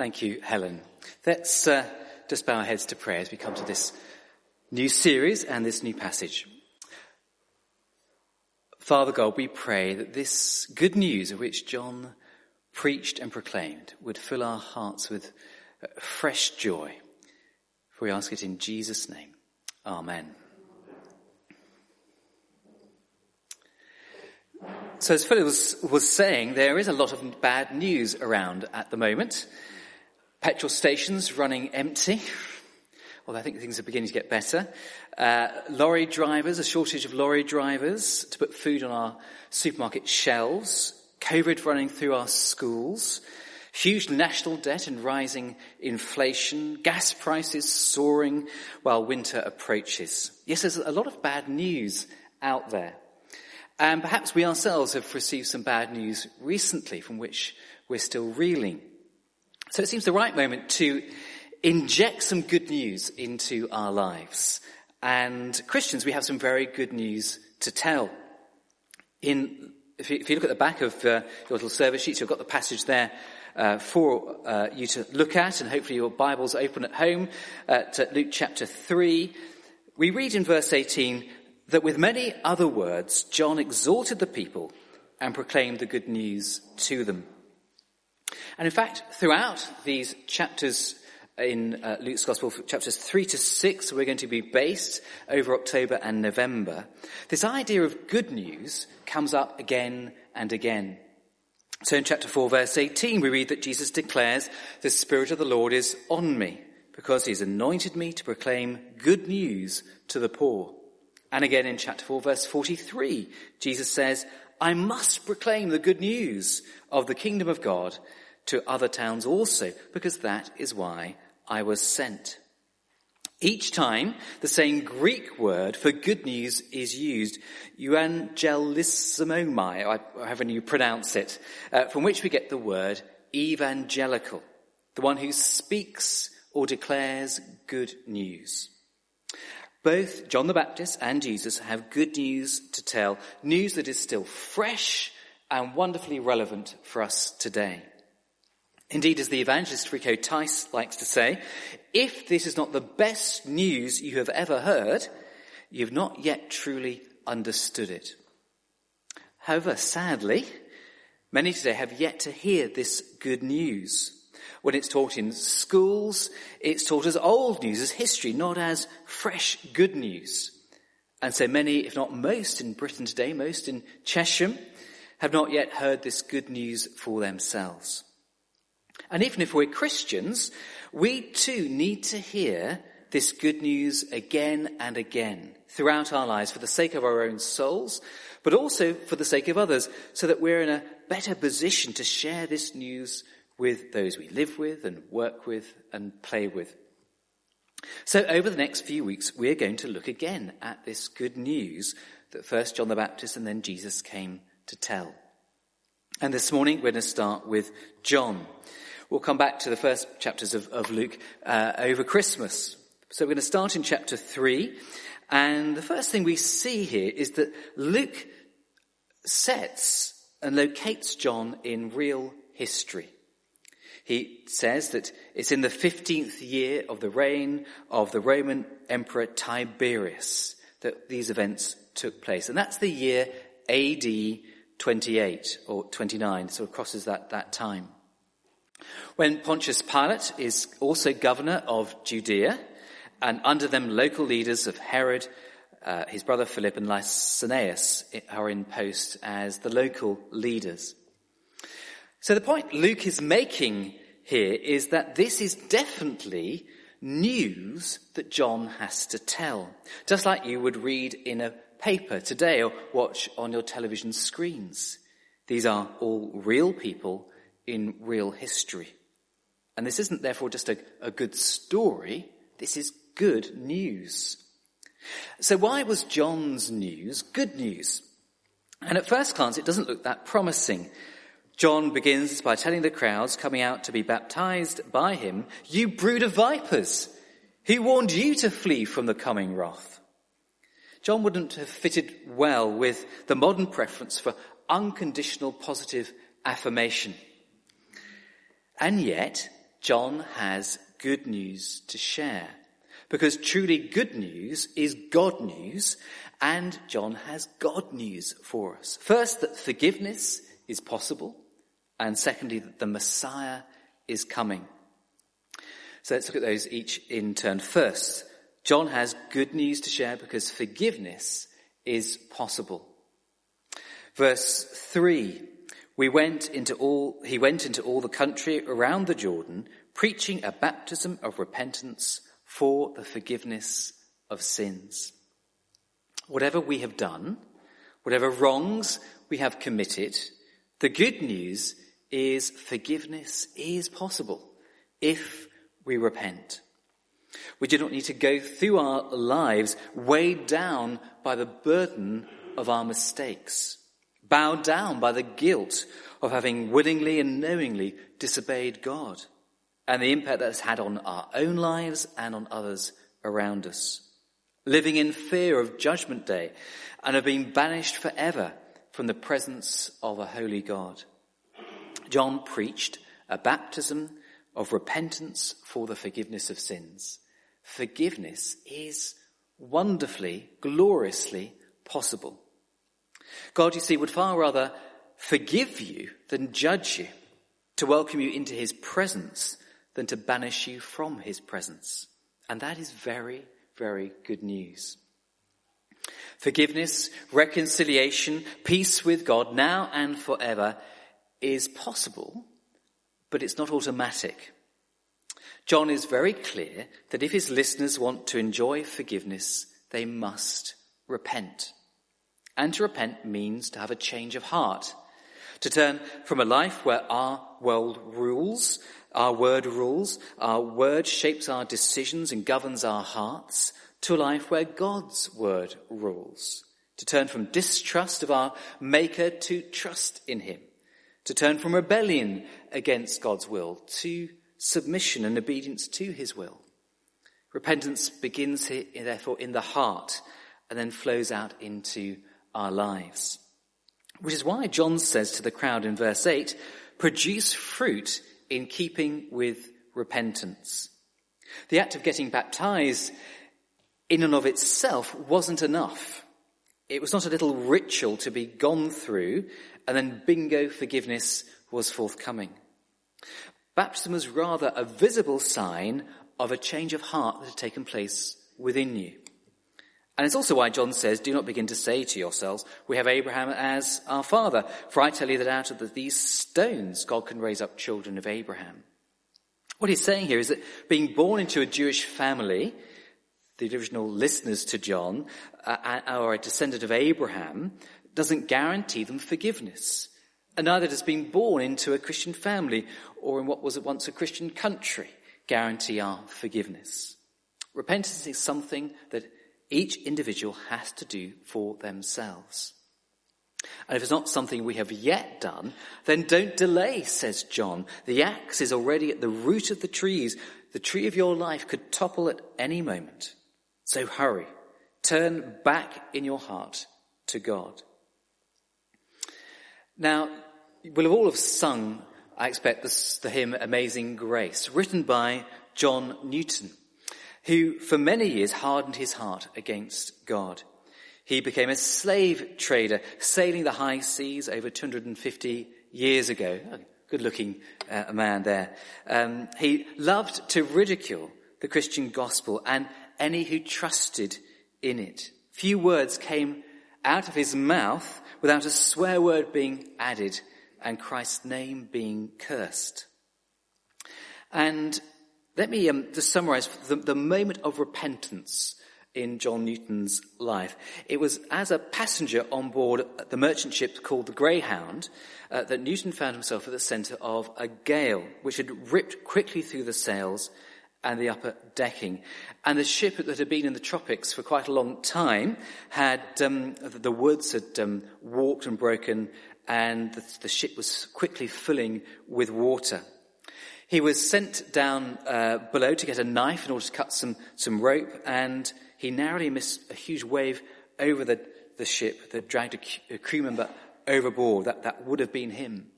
Thank you, Helen. Let's uh, just bow our heads to prayer as we come to this new series and this new passage. Father God, we pray that this good news of which John preached and proclaimed would fill our hearts with uh, fresh joy. For we ask it in Jesus' name. Amen. So as Philip was, was saying, there is a lot of bad news around at the moment. Petrol stations running empty. Well, I think things are beginning to get better. Uh, lorry drivers, a shortage of lorry drivers to put food on our supermarket shelves. COVID running through our schools. Huge national debt and rising inflation. Gas prices soaring while winter approaches. Yes, there's a lot of bad news out there. And perhaps we ourselves have received some bad news recently from which we're still reeling. So it seems the right moment to inject some good news into our lives. And Christians, we have some very good news to tell. In, if you, if you look at the back of uh, your little service sheets, you've got the passage there uh, for uh, you to look at, and hopefully your Bible's open at home at Luke chapter 3. We read in verse 18, that with many other words, John exhorted the people and proclaimed the good news to them. And in fact, throughout these chapters in uh, Luke's Gospel, chapters 3 to 6, we're going to be based over October and November. This idea of good news comes up again and again. So in chapter 4 verse 18, we read that Jesus declares, the Spirit of the Lord is on me because he's anointed me to proclaim good news to the poor. And again in chapter 4 verse 43, Jesus says, I must proclaim the good news of the kingdom of God to other towns also, because that is why I was sent. Each time, the same Greek word for good news is used, euangelizomai, however you pronounce it, uh, from which we get the word evangelical, the one who speaks or declares good news. Both John the Baptist and Jesus have good news to tell, news that is still fresh and wonderfully relevant for us today. Indeed, as the evangelist Rico Tice likes to say, if this is not the best news you have ever heard, you've not yet truly understood it. However, sadly, many today have yet to hear this good news. When it's taught in schools, it's taught as old news, as history, not as fresh good news. And so many, if not most in Britain today, most in Chesham, have not yet heard this good news for themselves. And even if we're Christians, we too need to hear this good news again and again throughout our lives for the sake of our own souls, but also for the sake of others, so that we're in a better position to share this news with those we live with and work with and play with. So over the next few weeks, we're going to look again at this good news that first John the Baptist and then Jesus came to tell. And this morning, we're going to start with John. We'll come back to the first chapters of, of Luke uh, over Christmas. So we're going to start in chapter 3. And the first thing we see here is that Luke sets and locates John in real history. He says that it's in the 15th year of the reign of the Roman Emperor Tiberius that these events took place. And that's the year AD 28 or 29, so it crosses that, that time. When Pontius Pilate is also governor of Judea, and under them local leaders of Herod, uh, his brother Philip and Lysanias are in post as the local leaders. So the point Luke is making here is that this is definitely news that John has to tell. Just like you would read in a paper today or watch on your television screens. These are all real people in real history. And this isn't therefore just a, a good story. This is good news. So why was John's news good news? And at first glance, it doesn't look that promising. John begins by telling the crowds coming out to be baptized by him, you brood of vipers, who warned you to flee from the coming wrath? John wouldn't have fitted well with the modern preference for unconditional positive affirmation. And yet, John has good news to share. Because truly good news is God news, and John has God news for us. First, that forgiveness is possible, and secondly, that the Messiah is coming. So let's look at those each in turn. First, John has good news to share because forgiveness is possible. Verse 3 we went into all, he went into all the country around the Jordan, preaching a baptism of repentance for the forgiveness of sins. Whatever we have done, whatever wrongs we have committed, the good news is forgiveness is possible if we repent. We do not need to go through our lives weighed down by the burden of our mistakes bowed down by the guilt of having willingly and knowingly disobeyed God and the impact that's had on our own lives and on others around us. Living in fear of judgment day and of being banished forever from the presence of a holy God. John preached a baptism of repentance for the forgiveness of sins. Forgiveness is wonderfully, gloriously possible. God, you see, would far rather forgive you than judge you, to welcome you into his presence than to banish you from his presence. And that is very, very good news. Forgiveness, reconciliation, peace with God now and forever is possible, but it's not automatic. John is very clear that if his listeners want to enjoy forgiveness, they must repent. And to repent means to have a change of heart, to turn from a life where our world rules, our word rules, our word shapes our decisions and governs our hearts, to a life where God's word rules, to turn from distrust of our Maker to trust in Him, to turn from rebellion against God's will to submission and obedience to His will. Repentance begins, therefore, in the heart and then flows out into our lives. Which is why John says to the crowd in verse 8, produce fruit in keeping with repentance. The act of getting baptized in and of itself wasn't enough. It was not a little ritual to be gone through and then bingo forgiveness was forthcoming. Baptism was rather a visible sign of a change of heart that had taken place within you. And it's also why John says, do not begin to say to yourselves, we have Abraham as our father. For I tell you that out of the, these stones, God can raise up children of Abraham. What he's saying here is that being born into a Jewish family, the original listeners to John, uh, or a descendant of Abraham, doesn't guarantee them forgiveness. And neither does being born into a Christian family or in what was at once a Christian country guarantee our forgiveness. Repentance is something that each individual has to do for themselves. And if it's not something we have yet done, then don't delay, says John. The axe is already at the root of the trees. The tree of your life could topple at any moment. So hurry. Turn back in your heart to God. Now, we'll have all have sung, I expect, the hymn Amazing Grace, written by John Newton who for many years hardened his heart against God. He became a slave trader, sailing the high seas over 250 years ago. Good looking uh, man there. Um, he loved to ridicule the Christian gospel and any who trusted in it. Few words came out of his mouth without a swear word being added and Christ's name being cursed. And let me um, just summarize the, the moment of repentance in John Newton's life. It was as a passenger on board the merchant ship called the Greyhound uh, that Newton found himself at the center of a gale, which had ripped quickly through the sails and the upper decking. And the ship that had been in the tropics for quite a long time had, um, the woods had um, warped and broken and the, the ship was quickly filling with water. He was sent down uh, below to get a knife in order to cut some, some rope, and he narrowly missed a huge wave over the, the ship that dragged a, crew member overboard. That, that would have been him.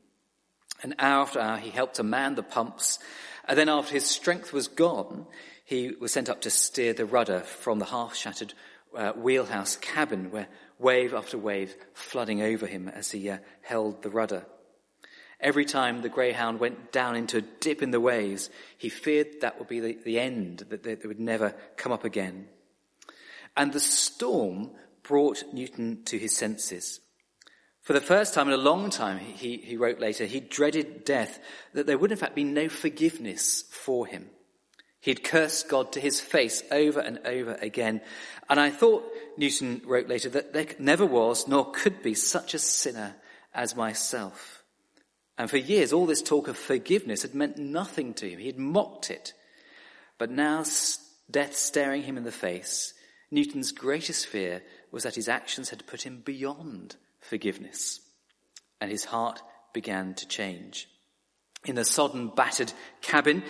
And hour after hour, he helped to man the pumps, And then after his strength was gone, he was sent up to steer the rudder from the half-shattered uh, wheelhouse cabin where wave after wave flooding over him as he uh, held the rudder. Every time the greyhound went down into a dip in the waves, he feared that would be the, the end, that they, they would never come up again. And the storm brought Newton to his senses. For the first time in a long time, he, he wrote later, he dreaded death, that there would in fact be no forgiveness for him. He'd cursed God to his face over and over again. And I thought, Newton wrote later, that there never was nor could be such a sinner as myself. And for years, all this talk of forgiveness had meant nothing to him. He had mocked it. But now, death staring him in the face, Newton's greatest fear was that his actions had put him beyond forgiveness. And his heart began to change. In the sodden, battered cabin,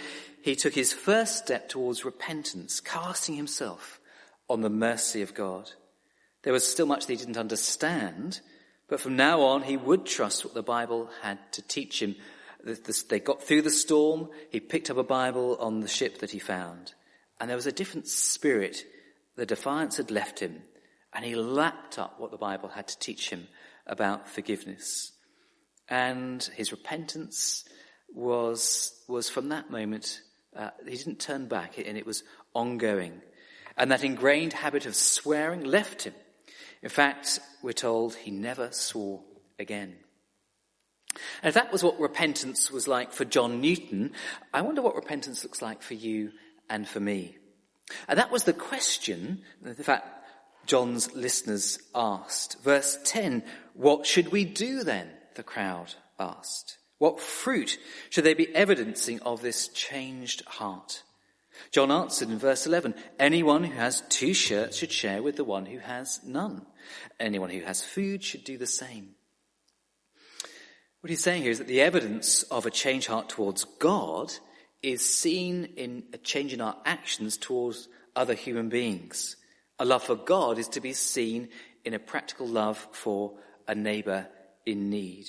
he took his first step towards repentance, casting himself on the mercy of God. There was still much that he didn't understand, but from now on he would trust what the Bible had to teach him. They got through the storm, he picked up a Bible on the ship that he found, and there was a different spirit. The defiance had left him, and he lapped up what the Bible had to teach him about forgiveness. And his repentance was, was from that moment uh, he didn't turn back, and it was ongoing. And that ingrained habit of swearing left him. In fact, we're told he never swore again. And if that was what repentance was like for John Newton, I wonder what repentance looks like for you and for me. And that was the question, in fact, John's listeners asked. Verse 10, what should we do then? The crowd asked. What fruit should they be evidencing of this changed heart? John answered in verse 11, anyone who has two shirts should share with the one who has none. Anyone who has food should do the same. What he's saying here is that the evidence of a changed heart towards God is seen in a change in our actions towards other human beings. A love for God is to be seen in a practical love for a neighbor in need.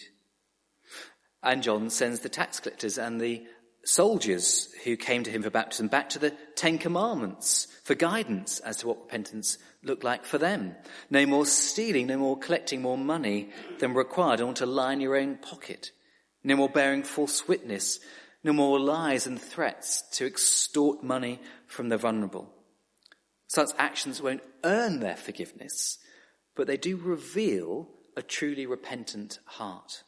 And John sends the tax collectors and the soldiers who came to him for baptism back to the Ten Commandments for guidance as to what repentance looked like for them. No more stealing, no more collecting more money than required in order to line your own pocket. No more bearing false witness. No more lies and threats to extort money from the vulnerable. Such actions won't earn their forgiveness, but they do reveal a truly repentant heart.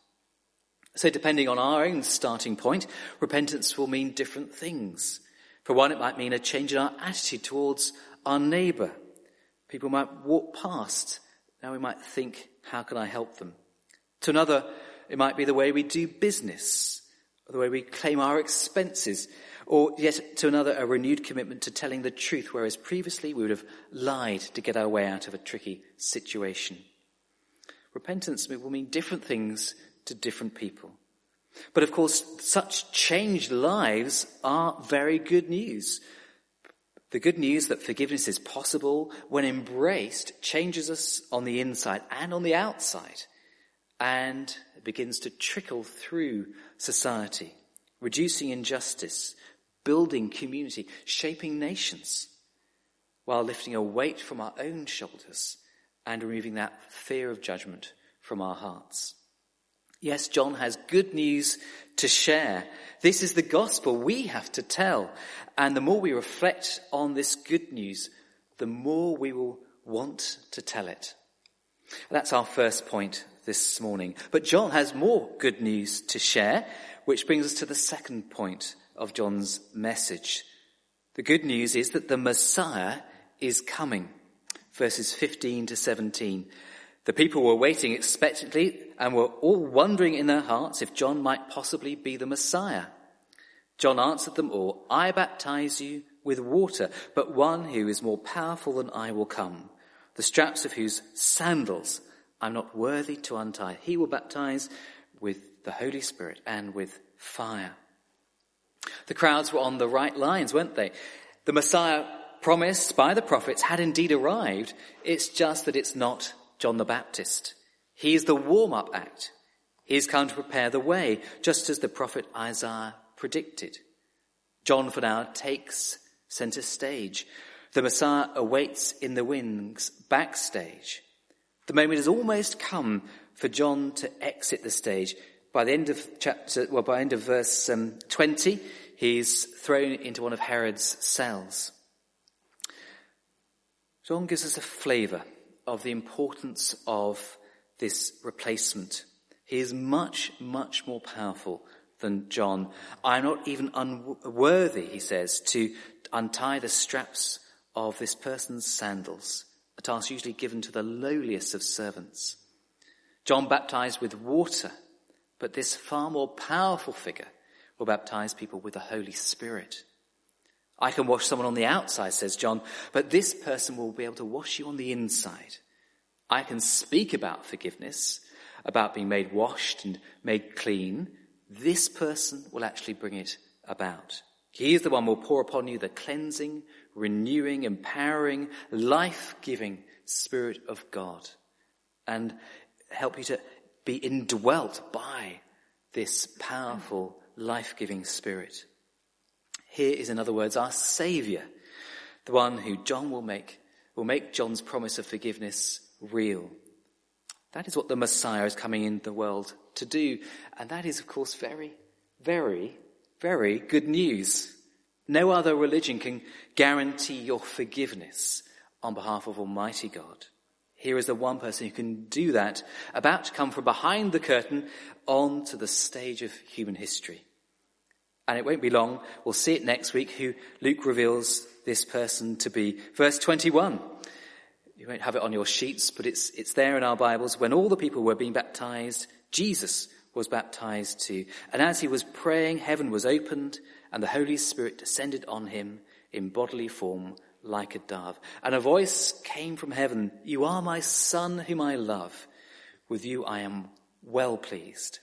So depending on our own starting point, repentance will mean different things. For one, it might mean a change in our attitude towards our neighbour. People might walk past. Now we might think, how can I help them? To another, it might be the way we do business, or the way we claim our expenses, or yet to another, a renewed commitment to telling the truth, whereas previously we would have lied to get our way out of a tricky situation. Repentance will mean different things to different people. But of course, such changed lives are very good news. The good news that forgiveness is possible when embraced changes us on the inside and on the outside. And begins to trickle through society, reducing injustice, building community, shaping nations, while lifting a weight from our own shoulders and removing that fear of judgment from our hearts. Yes, John has good news to share. This is the gospel we have to tell. And the more we reflect on this good news, the more we will want to tell it. That's our first point this morning. But John has more good news to share, which brings us to the second point of John's message. The good news is that the Messiah is coming. Verses 15 to 17. The people were waiting expectantly and were all wondering in their hearts if John might possibly be the Messiah. John answered them all, I baptize you with water, but one who is more powerful than I will come, the straps of whose sandals I'm not worthy to untie. He will baptize with the Holy Spirit and with fire. The crowds were on the right lines, weren't they? The Messiah promised by the prophets had indeed arrived. It's just that it's not John the Baptist. He is the warm-up act. He is come to prepare the way, just as the prophet Isaiah predicted. John for now takes center stage. The Messiah awaits in the wings backstage. The moment has almost come for John to exit the stage. By the end of chapter, well, by end of verse um, 20, he's thrown into one of Herod's cells. John gives us a flavour of the importance of this replacement. He is much, much more powerful than John. I'm not even unworthy, he says, to untie the straps of this person's sandals, a task usually given to the lowliest of servants. John baptized with water, but this far more powerful figure will baptize people with the Holy Spirit. I can wash someone on the outside, says John, but this person will be able to wash you on the inside. I can speak about forgiveness, about being made washed and made clean. This person will actually bring it about. He is the one who will pour upon you the cleansing, renewing, empowering, life-giving Spirit of God and help you to be indwelt by this powerful, life-giving Spirit. Here is, in other words, our Saviour, the one who John will make, will make John's promise of forgiveness real. That is what the Messiah is coming in the world to do. And that is, of course, very, very, very good news. No other religion can guarantee your forgiveness on behalf of Almighty God. Here is the one person who can do that, about to come from behind the curtain onto the stage of human history. And it won't be long. We'll see it next week who Luke reveals this person to be. Verse 21. You won't have it on your sheets, but it's, it's there in our Bibles. When all the people were being baptized, Jesus was baptized too. And as he was praying, heaven was opened and the Holy Spirit descended on him in bodily form like a dove. And a voice came from heaven, You are my son whom I love. With you I am well pleased.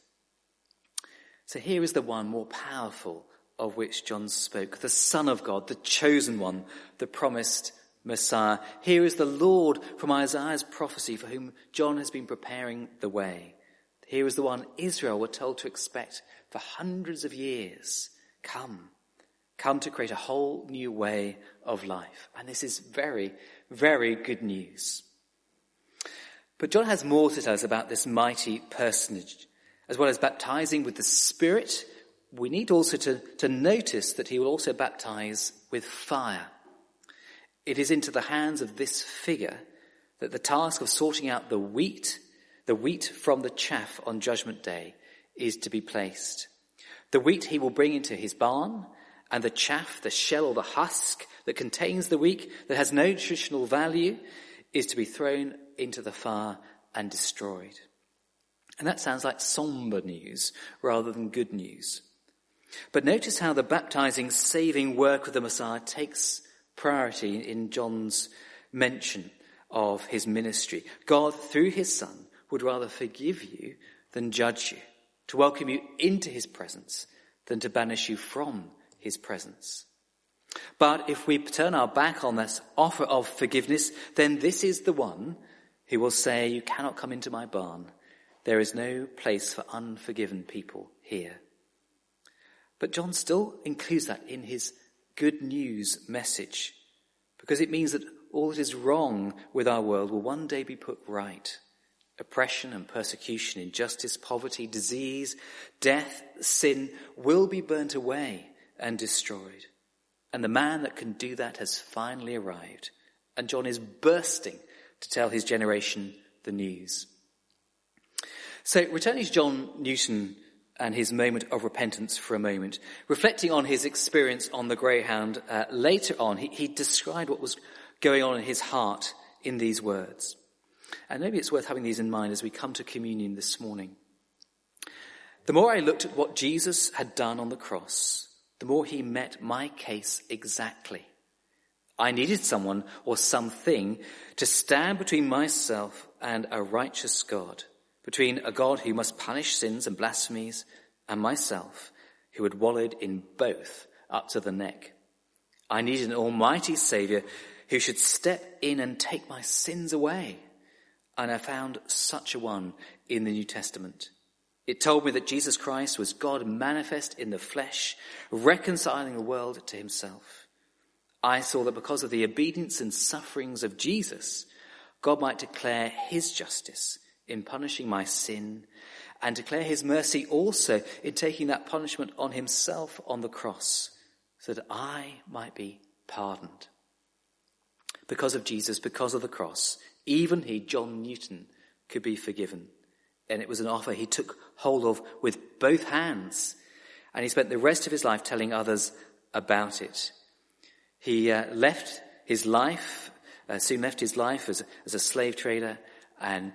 So here is the one more powerful of which John spoke, the Son of God, the chosen one, the promised Messiah. Here is the Lord from Isaiah's prophecy for whom John has been preparing the way. Here is the one Israel were told to expect for hundreds of years. Come, come to create a whole new way of life. And this is very, very good news. But John has more to tell us about this mighty personage as well as baptizing with the Spirit, we need also to, to notice that he will also baptize with fire. It is into the hands of this figure that the task of sorting out the wheat, the wheat from the chaff on judgment day is to be placed. The wheat he will bring into his barn and the chaff, the shell or the husk that contains the wheat that has no nutritional value is to be thrown into the fire and destroyed. And that sounds like somber news rather than good news. But notice how the baptizing, saving work of the Messiah takes priority in John's mention of his ministry. God, through his Son, would rather forgive you than judge you, to welcome you into his presence than to banish you from his presence. But if we turn our back on this offer of forgiveness, then this is the one who will say, You cannot come into my barn there is no place for unforgiven people here. But John still includes that in his good news message because it means that all that is wrong with our world will one day be put right. Oppression and persecution, injustice, poverty, disease, death, sin will be burnt away and destroyed. And the man that can do that has finally arrived. And John is bursting to tell his generation the news. So returning to John Newton and his moment of repentance for a moment, reflecting on his experience on the Greyhound uh, later on, he, he described what was going on in his heart in these words. And maybe it's worth having these in mind as we come to communion this morning. The more I looked at what Jesus had done on the cross, the more he met my case exactly. I needed someone or something to stand between myself and a righteous God between a God who must punish sins and blasphemies and myself who had wallowed in both up to the neck. I needed an almighty savior who should step in and take my sins away. And I found such a one in the New Testament. It told me that Jesus Christ was God manifest in the flesh, reconciling the world to himself. I saw that because of the obedience and sufferings of Jesus, God might declare his justice in punishing my sin and declare his mercy also in taking that punishment on himself on the cross so that I might be pardoned. Because of Jesus, because of the cross, even he, John Newton, could be forgiven. And it was an offer he took hold of with both hands. And he spent the rest of his life telling others about it. He uh, left his life, uh, soon left his life as, as a slave trader and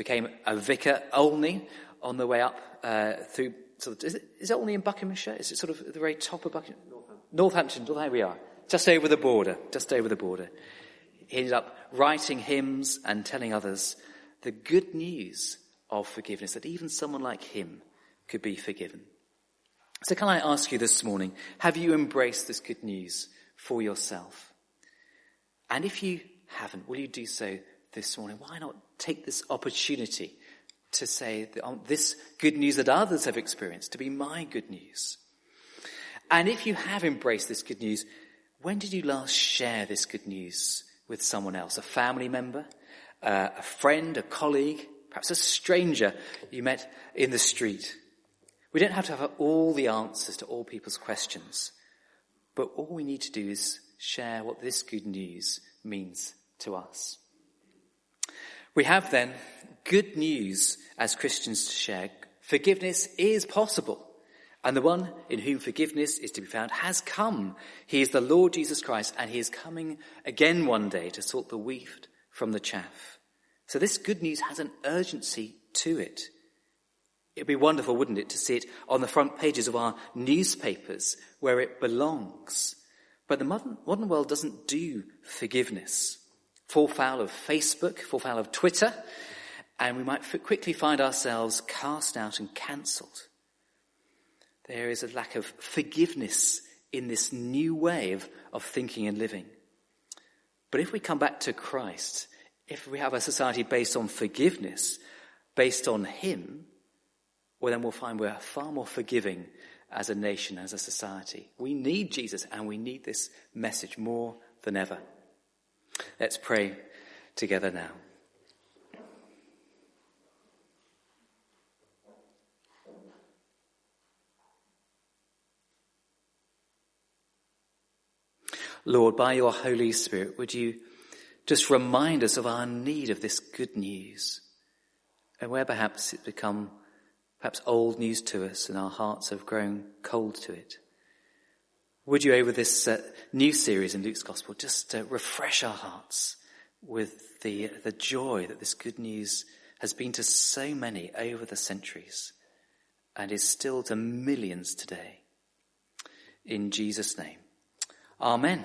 became a vicar only on the way up uh, through. Sort of, is, it, is it only in Buckinghamshire? Is it sort of at the very top of Buckinghamshire? Northampton. Northampton. There we are. Just over the border. Just over the border. He ended up writing hymns and telling others the good news of forgiveness, that even someone like him could be forgiven. So can I ask you this morning, have you embraced this good news for yourself? And if you haven't, will you do so this morning? Why not take this opportunity to say oh, this good news that others have experienced to be my good news? And if you have embraced this good news, when did you last share this good news with someone else? A family member? Uh, a friend? A colleague? Perhaps a stranger you met in the street? We don't have to have all the answers to all people's questions, but all we need to do is share what this good news means to us. We have then good news as Christians to share. Forgiveness is possible. And the one in whom forgiveness is to be found has come. He is the Lord Jesus Christ, and he is coming again one day to sort the wheat from the chaff. So this good news has an urgency to it. It'd be wonderful, wouldn't it, to see it on the front pages of our newspapers where it belongs. But the modern, modern world doesn't do forgiveness. Fall foul of Facebook, fall foul of Twitter, and we might quickly find ourselves cast out and cancelled. There is a lack of forgiveness in this new way of, of thinking and living. But if we come back to Christ, if we have a society based on forgiveness, based on Him, well, then we'll find we're far more forgiving as a nation, as a society. We need Jesus and we need this message more than ever. Let's pray together now. Lord, by your Holy Spirit, would you just remind us of our need of this good news? And where perhaps it's become perhaps old news to us and our hearts have grown cold to it. Would you, over this uh, new series in Luke's Gospel, just uh, refresh our hearts with the, the joy that this good news has been to so many over the centuries and is still to millions today. In Jesus' name. Amen.